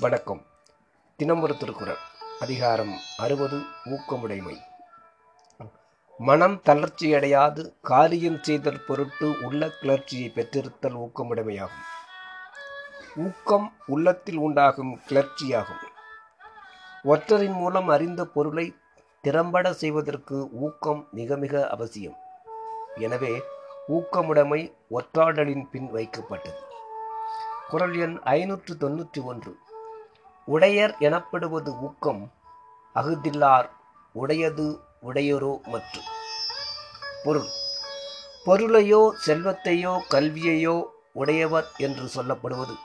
வணக்கம். தினமொரு திருக்குறள். அதிகாரம் அறுபது ஊக்கமுடைமை. மனம் தளர்ச்சியடையாது காரியம் செய்தல் பொருட்டு உள்ள கிளர்ச்சியை பெற்றிருத்தல் ஊக்கமுடைமையாகும். ஊக்கம் உள்ளத்தில் உண்டாகும் கிளர்ச்சியாகும். ஒற்றரின் மூலம் அறிந்த பொருளை திறம்பட செய்வதற்கு ஊக்கம் மிக மிக அவசியம். எனவே ஊக்கமுடைமை ஒற்றாடலின் பின் வைக்கப்பட்டது. குரல் எண் ஐநூற்று தொன்னூற்றி ஒன்று. உடையர் எனப்படுவது ஊக்கம் அகுதில்லார் உடையது உடையரோ மற்றும் பொருள். பொருளையோ செல்வத்தையோ கல்வியையோ உடையவர் என்று சொல்லப்படுவது.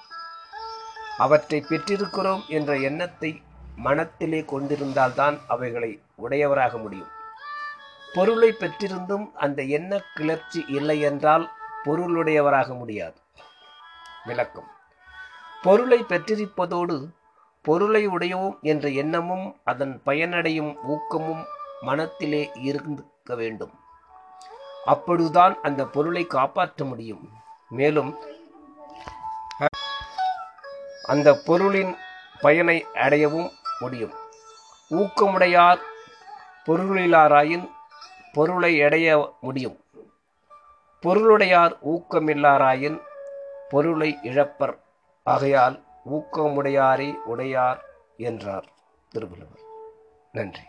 அவற்றை பெற்றிருக்கிறோம் என்ற எண்ணத்தை மனத்திலே கொண்டிருந்தால்தான் அவைகளை உடையவராக முடியும். பொருளை பெற்றிருந்தும் அந்த எண்ண கிளர்ச்சி இல்லை என்றால் பொருளுடையவராக முடியாது. விளக்கம். பொருளை பெற்றிருப்பதோடு பொருளை உடையோம் என்ற எண்ணமும் அதன் பயனடையும் ஊக்கமும் மனத்திலே இருக்க வேண்டும். அப்பொழுதுதான் அந்த பொருளை காப்பாற்ற முடியும். மேலும் அந்த பொருளின் பயனை அடையவும் முடியும். ஊக்கமுடையார் பொருளிலாராயின் பொருளை அடைய முடியும். பொருளுடையார் ஊக்கமில்லாராயின் பொருளை இழப்பர். ஆகையால் ஊக்கமுடையாரே உடையார் என்றார் திருவள்ளுவர். நன்றி.